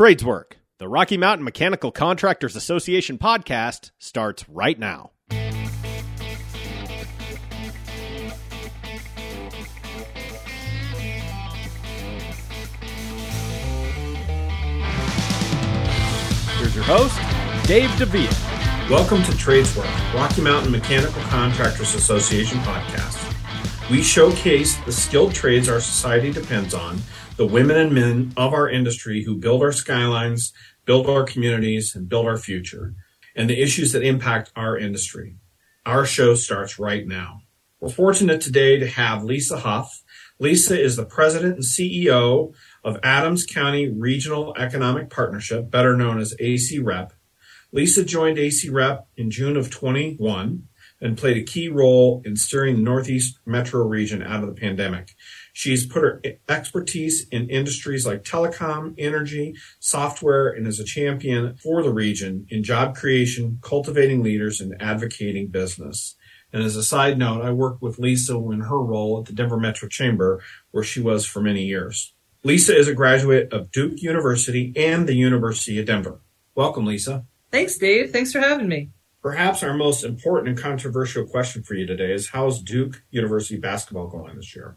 Tradeswork, the Rocky Mountain Mechanical Contractors Association podcast, starts right now. Here's your host, Dave DeVia. Welcome to Tradeswork, Rocky Mountain Mechanical Contractors Association podcast. We showcase the skilled trades our society depends on, the women and men of our industry who build our skylines, build our communities, and build our future, and the issues that impact our industry. Our show starts right now. We're fortunate today to have Lisa Huff. Lisa is the president and CEO of Adams County Regional Economic Partnership, better known as AC Rep. Lisa joined AC Rep in June of 21 and played a key role in steering the Northeast metro region out of the pandemic. She's put her expertise in industries like telecom, energy, software, and is a champion for the region in job creation, cultivating leaders, and advocating business. And as a side note, I worked with Lisa in her role at the Denver Metro Chamber, where she was for many years. Lisa is a graduate of Duke University and the University of Denver. Welcome, Lisa. Thanks, Dave. Thanks for having me. Perhaps our most important and controversial question for you today is how's Duke University basketball going this year?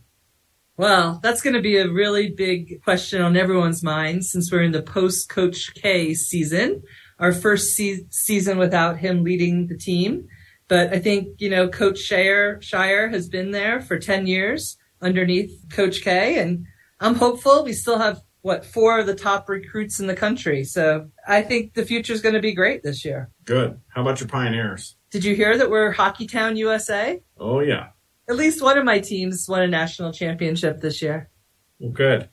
Well, that's going to be a really big question on everyone's mind since we're in the post Coach K season, our first se- season without him leading the team. But I think, you know, Coach Shire, Scheyer has been there for 10 years underneath Coach K and I'm hopeful. We still have what four of the top recruits in the country. So I think the future is going to be great this year. Good. How about your Pioneers? Did you hear that we're Hockeytown USA? Oh yeah. At least one of my teams won a national championship this year. Well, good.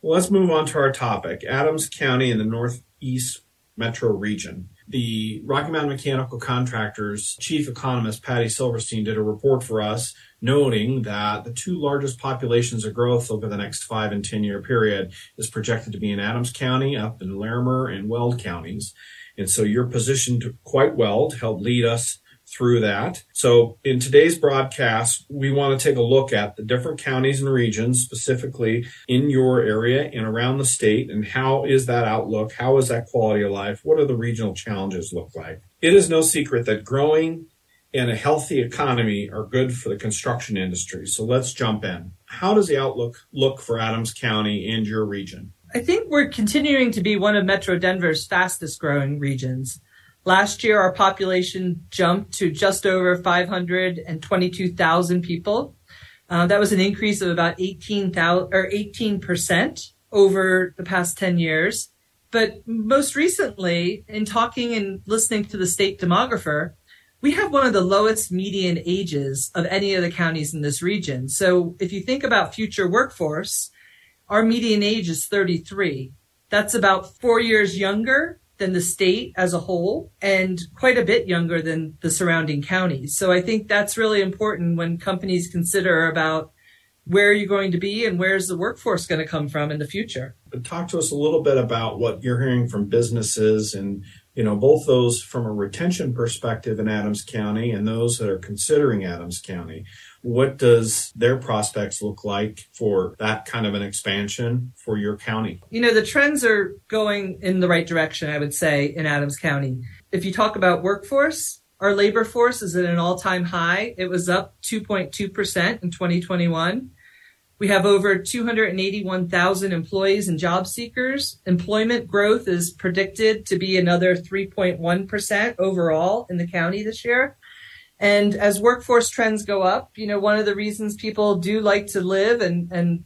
Well, let's move on to our topic. Adams County in the Northeast Metro region. The Rocky Mountain Mechanical Contractors chief economist Patty Silverstein did a report for us noting that the two largest populations of growth over the next five and 10 year period is projected to be in Adams County, up in Larimer and Weld counties. And so you're positioned quite well to help lead us through that. So in today's broadcast, we want to take a look at the different counties and regions specifically in your area and around the state and how is that outlook? How is that quality of life? What do the regional challenges look like? It is no secret that growing and a healthy economy are good for the construction industry. So let's jump in. How does the outlook look for Adams County and your region? I think we're continuing to be one of Metro Denver's fastest growing regions. Last year, our population jumped to just over 522,000 people. Uh, that was an increase of about 18,000 or 18% over the past 10 years. But most recently, in talking and listening to the state demographer, we have one of the lowest median ages of any of the counties in this region. So if you think about future workforce, our median age is 33. That's about four years younger than the state as a whole and quite a bit younger than the surrounding counties. So I think that's really important when companies consider about where are you're going to be and where's the workforce going to come from in the future. Talk to us a little bit about what you're hearing from businesses and you know both those from a retention perspective in Adams County and those that are considering Adams County. What does their prospects look like for that kind of an expansion for your county? You know, the trends are going in the right direction, I would say, in Adams County. If you talk about workforce, our labor force is at an all time high. It was up 2.2% in 2021. We have over 281,000 employees and job seekers. Employment growth is predicted to be another 3.1% overall in the county this year. And as workforce trends go up, you know, one of the reasons people do like to live and, and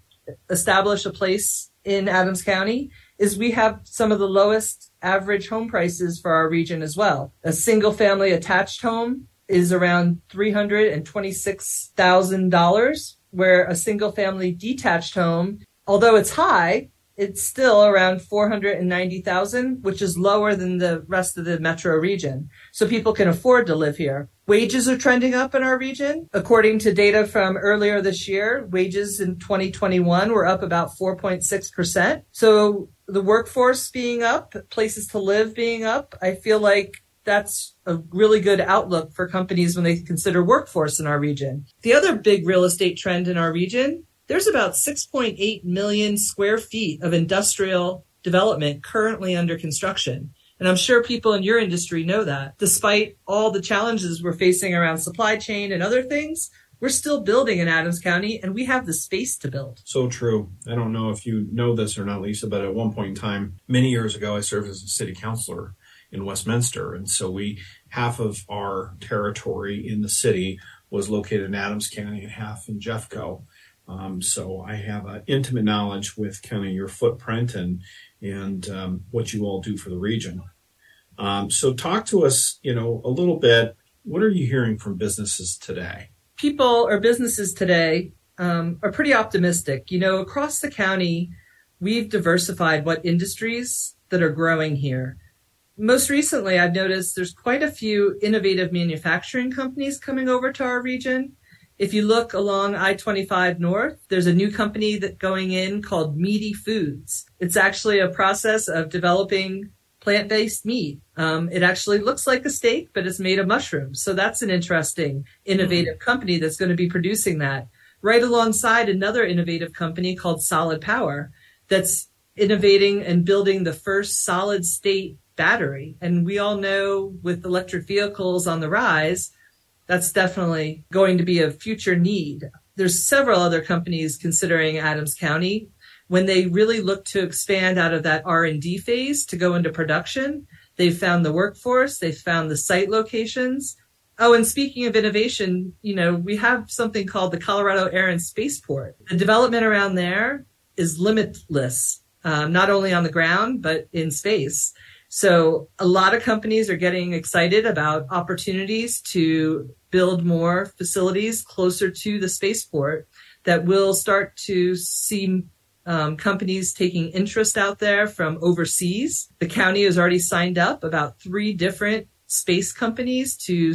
establish a place in Adams County is we have some of the lowest average home prices for our region as well. A single family attached home is around $326,000, where a single family detached home, although it's high, it's still around 490,000, which is lower than the rest of the metro region. So people can afford to live here. Wages are trending up in our region. According to data from earlier this year, wages in 2021 were up about 4.6%. So the workforce being up, places to live being up, I feel like that's a really good outlook for companies when they consider workforce in our region. The other big real estate trend in our region there's about 6.8 million square feet of industrial development currently under construction. And I'm sure people in your industry know that. Despite all the challenges we're facing around supply chain and other things, we're still building in Adams County and we have the space to build. So true. I don't know if you know this or not, Lisa, but at one point in time, many years ago, I served as a city councilor in Westminster. And so we, half of our territory in the city was located in Adams County and half in Jeffco. Um, so I have an intimate knowledge with kind of your footprint and and um, what you all do for the region. Um, so talk to us, you know, a little bit. What are you hearing from businesses today? People or businesses today um, are pretty optimistic. You know, across the county, we've diversified what industries that are growing here. Most recently, I've noticed there's quite a few innovative manufacturing companies coming over to our region. If you look along I-25 North, there's a new company that going in called Meati Foods. It's actually a process of developing plant-based meat. Um, it actually looks like a steak, but it's made of mushrooms. So that's an interesting, innovative mm-hmm. company that's going to be producing that. Right alongside another innovative company called Solid Power that's innovating and building the first solid state battery. And we all know with electric vehicles on the rise, that's definitely going to be a future need. There's several other companies considering Adams County when they really look to expand out of that R&D phase to go into production. They've found the workforce, they've found the site locations. Oh, and speaking of innovation, you know, we have something called the Colorado Air and Spaceport. The development around there is limitless, um, not only on the ground, but in space. So a lot of companies are getting excited about opportunities to build more facilities closer to the spaceport that will start to see um, companies taking interest out there from overseas. The county has already signed up about three different space companies to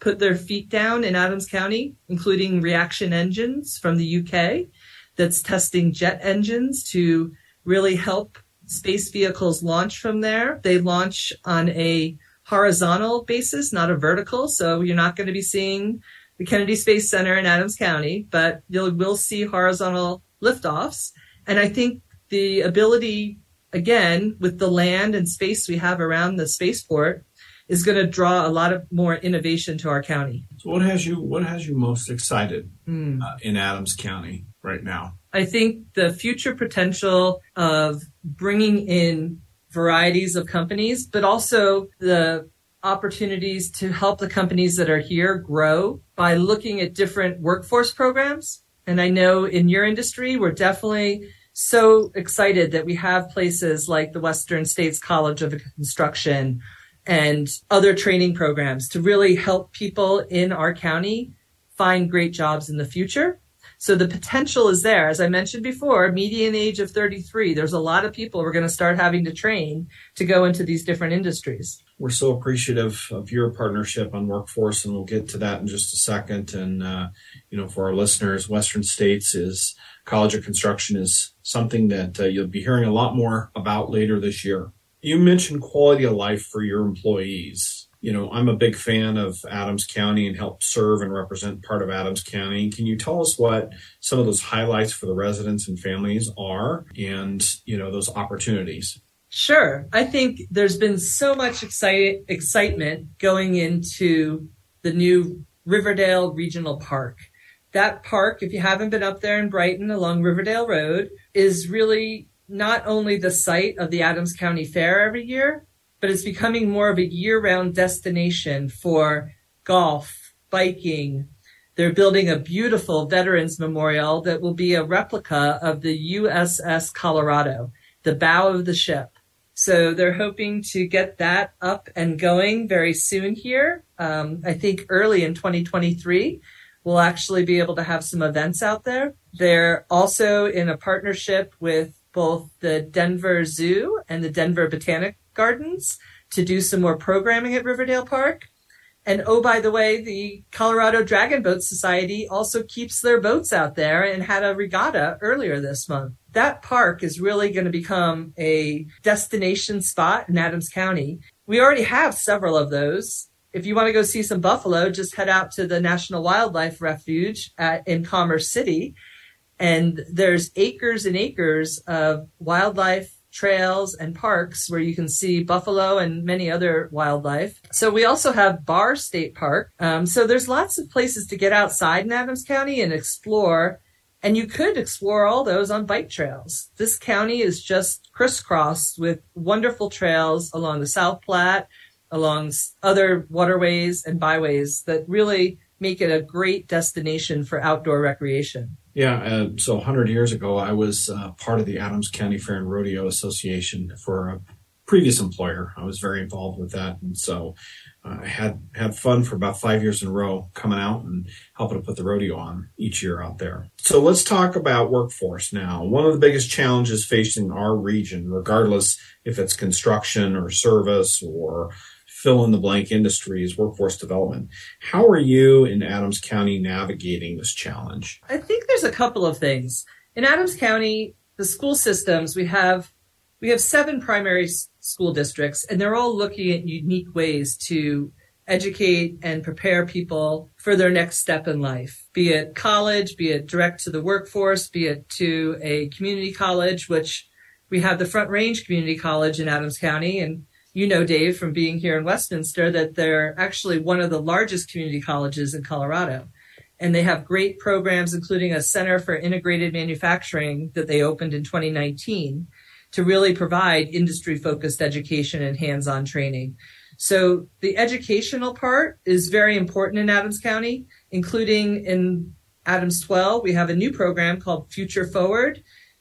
put their feet down in Adams County, including Reaction Engines from the UK that's testing jet engines to really help space vehicles launch from there. They launch on a horizontal basis, not a vertical. So you're not going to be seeing the Kennedy Space Center in Adams County, but you will see horizontal liftoffs. And I think the ability, again, with the land and space we have around the spaceport, is going to draw a lot of more innovation to our county. So, what has you what has you most excited mm. uh, in Adams County right now? I think the future potential of bringing in varieties of companies, but also the opportunities to help the companies that are here grow by looking at different workforce programs. And I know in your industry, we're definitely so excited that we have places like the Western States College of Construction and other training programs to really help people in our county find great jobs in the future. So the potential is there. As I mentioned before, median age of 33, there's a lot of people we're going to start having to train to go into these different industries. We're so appreciative of your partnership on workforce, and we'll get to that in just a second. And, uh, you know, for our listeners, Western States is College of Construction is something that uh, you'll be hearing a lot more about later this year. You mentioned quality of life for your employees you know, I'm a big fan of Adams County and help serve and represent part of Adams County. Can you tell us what some of those highlights for the residents and families are and, you know, those opportunities? Sure. I think there's been so much excite- excitement going into the new Riverdale Regional Park. That park, if you haven't been up there in Brighton along Riverdale Road, is really not only the site of the Adams County Fair every year, but it's becoming more of a year round destination for golf, biking. They're building a beautiful veterans memorial that will be a replica of the USS Colorado, the bow of the ship. So they're hoping to get that up and going very soon here. Um, I think early in 2023, we'll actually be able to have some events out there. They're also in a partnership with both the Denver Zoo and the Denver Botanic Gardens to do some more programming at Riverdale Park. And oh, by the way, the Colorado Dragon Boat Society also keeps their boats out there and had a regatta earlier this month. That park is really going to become a destination spot in Adams County. We already have several of those. If you want to go see some buffalo, just head out to the National Wildlife Refuge at, in Commerce City. And there's acres and acres of wildlife trails, and parks where you can see buffalo and many other wildlife. So we also have Barr State Park. Um, so there's lots of places to get outside in Adams County and explore. And you could explore all those on bike trails. This county is just crisscrossed with wonderful trails along the South Platte, along other waterways and byways that really make it a great destination for outdoor recreation. Yeah, uh, so 100 years ago, I was uh, part of the Adams County Fair and Rodeo Association for a previous employer. I was very involved with that, and so uh, I had had fun for about five years in a row, coming out and helping to put the rodeo on each year out there. So let's talk about workforce now. One of the biggest challenges facing our region, regardless if it's construction or service or fill in the blank industries, workforce development. How are you in Adams County navigating this challenge? I think there's a couple of things. In Adams County, the school systems, we have we have seven primary school districts and they're all looking at unique ways to educate and prepare people for their next step in life, be it college, be it direct to the workforce, be it to a community college, which we have the Front Range Community College in Adams County and you know, Dave, from being here in Westminster, that they're actually one of the largest community colleges in Colorado. And they have great programs, including a Center for Integrated Manufacturing that they opened in 2019 to really provide industry focused education and hands on training. So the educational part is very important in Adams County, including in Adams 12, we have a new program called Future Forward,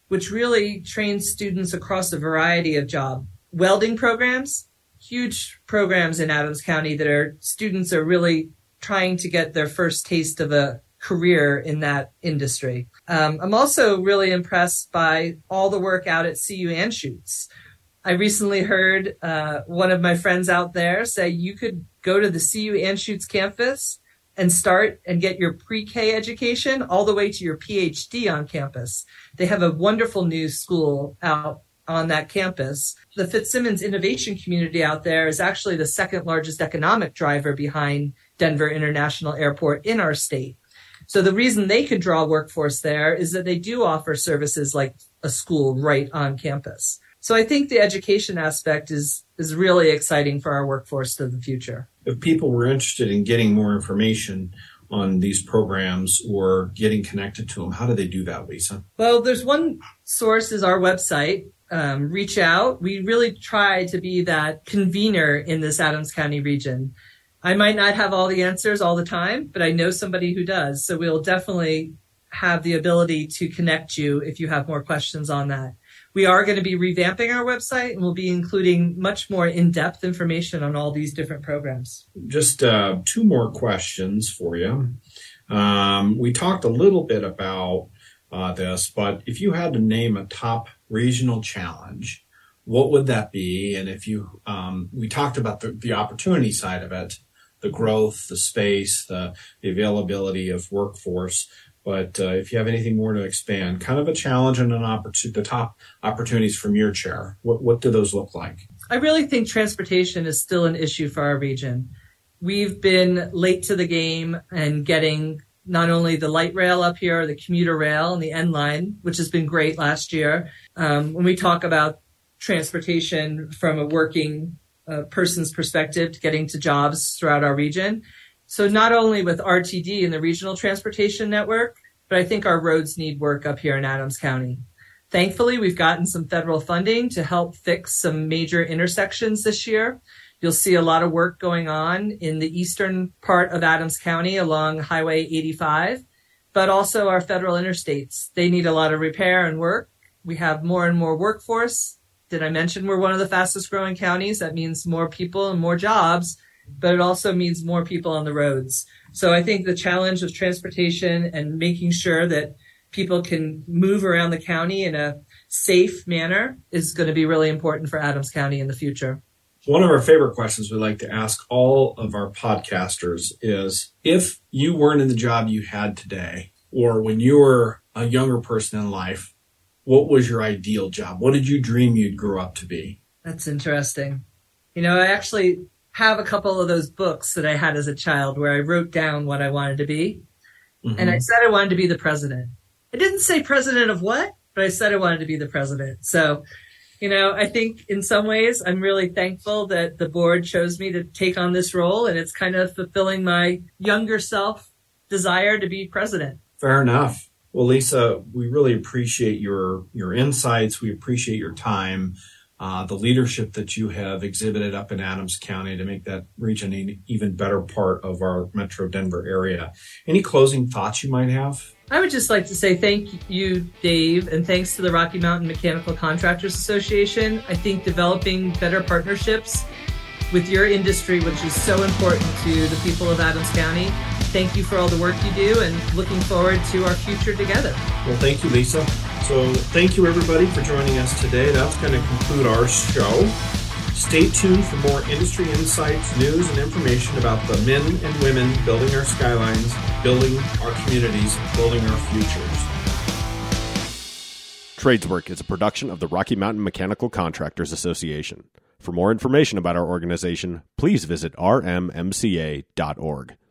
which really trains students across a variety of job welding programs, huge programs in Adams County that are students are really trying to get their first taste of a career in that industry. Um, I'm also really impressed by all the work out at CU Anschutz. I recently heard uh, one of my friends out there say you could go to the CU Anschutz campus and start and get your pre-K education all the way to your PhD on campus. They have a wonderful new school out on that campus. The Fitzsimons innovation community out there is actually the second largest economic driver behind Denver International Airport in our state. So the reason they could draw workforce there is that they do offer services like a school right on campus. So I think the education aspect is is really exciting for our workforce to the future. If people were interested in getting more information on these programs or getting connected to them, how do they do that, Lisa? Well, there's one source is our website, um, reach out. We really try to be that convener in this Adams County region. I might not have all the answers all the time, but I know somebody who does. So we'll definitely have the ability to connect you if you have more questions on that. We are going to be revamping our website and we'll be including much more in-depth information on all these different programs. Just uh, two more questions for you. Um, we talked a little bit about uh, this, but if you had to name a top regional challenge, what would that be? And if you, um, we talked about the, the opportunity side of it, the growth, the space, the, the availability of workforce. But uh, if you have anything more to expand, kind of a challenge and an opportunity, the top opportunities from your chair, what, what do those look like? I really think transportation is still an issue for our region. We've been late to the game and getting not only the light rail up here, the commuter rail and the N line, which has been great last year. Um, when we talk about transportation from a working uh, person's perspective to getting to jobs throughout our region. So not only with RTD and the regional transportation network, but I think our roads need work up here in Adams County. Thankfully, we've gotten some federal funding to help fix some major intersections this year. You'll see a lot of work going on in the eastern part of Adams County along Highway 85, but also our federal interstates. They need a lot of repair and work. We have more and more workforce. Did I mention we're one of the fastest growing counties? That means more people and more jobs, but it also means more people on the roads. So I think the challenge of transportation and making sure that people can move around the county in a safe manner is going to be really important for Adams County in the future. One of our favorite questions we like to ask all of our podcasters is if you weren't in the job you had today, or when you were a younger person in life, what was your ideal job? What did you dream you'd grow up to be? That's interesting. You know, I actually have a couple of those books that I had as a child where I wrote down what I wanted to be. Mm-hmm. And I said I wanted to be the president. I didn't say president of what, but I said I wanted to be the president. So You know, I think in some ways I'm really thankful that the board chose me to take on this role and it's kind of fulfilling my younger self desire to be president. Fair enough. Well, Lisa, we really appreciate your your insights. We appreciate your time, uh, the leadership that you have exhibited up in Adams County to make that region an even better part of our Metro Denver area. Any closing thoughts you might have? I would just like to say thank you, Dave, and thanks to the Rocky Mountain Mechanical Contractors Association. I think developing better partnerships with your industry, which is so important to the people of Adams County. Thank you for all the work you do and looking forward to our future together. Well, thank you, Lisa. So, thank you everybody for joining us today. That's going to conclude our show. Stay tuned for more industry insights, news, and information about the men and women building our skylines, building our communities, building our futures. Tradeswork is a production of the Rocky Mountain Mechanical Contractors Association. For more information about our organization, please visit rmmca.org.